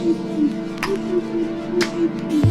Thank you.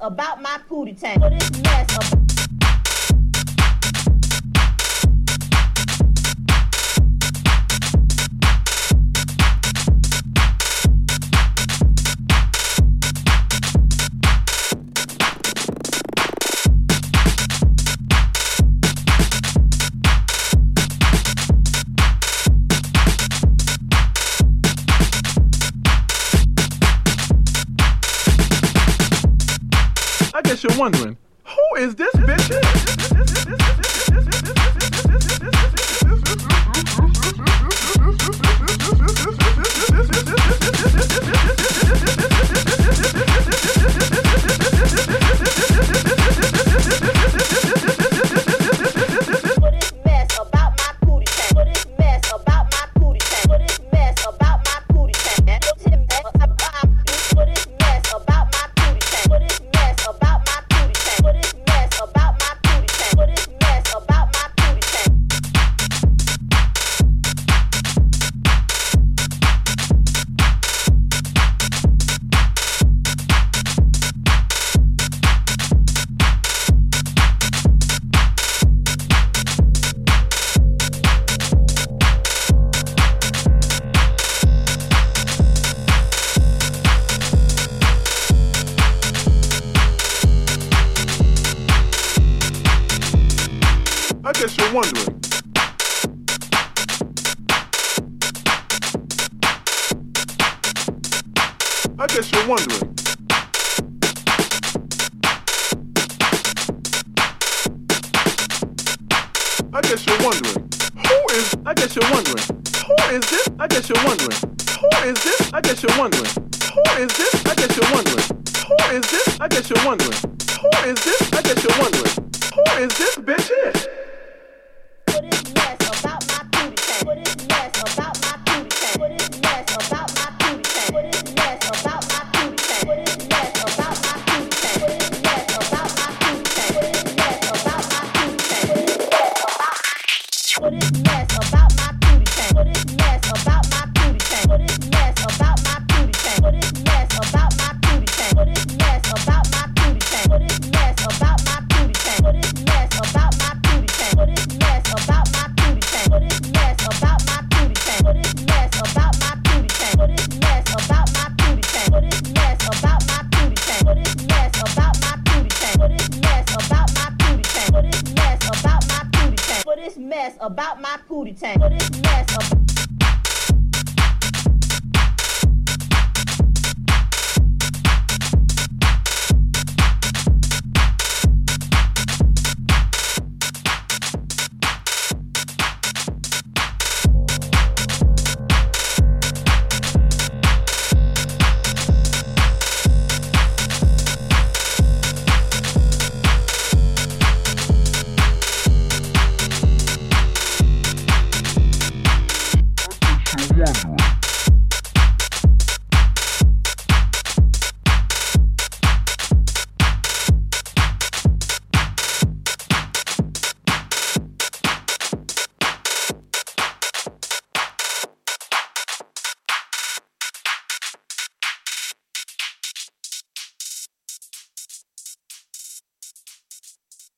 about my pootie tank. guess you're wondering. Who is, I guess you're wondering. Who is this? I guess you're wondering. Who is this? I guess you're wondering. Who is this? I guess you're wondering. Who is this? I guess you're wondering. Who is this? I guess you're wondering. Who is this bitch is? What is yes about? every time.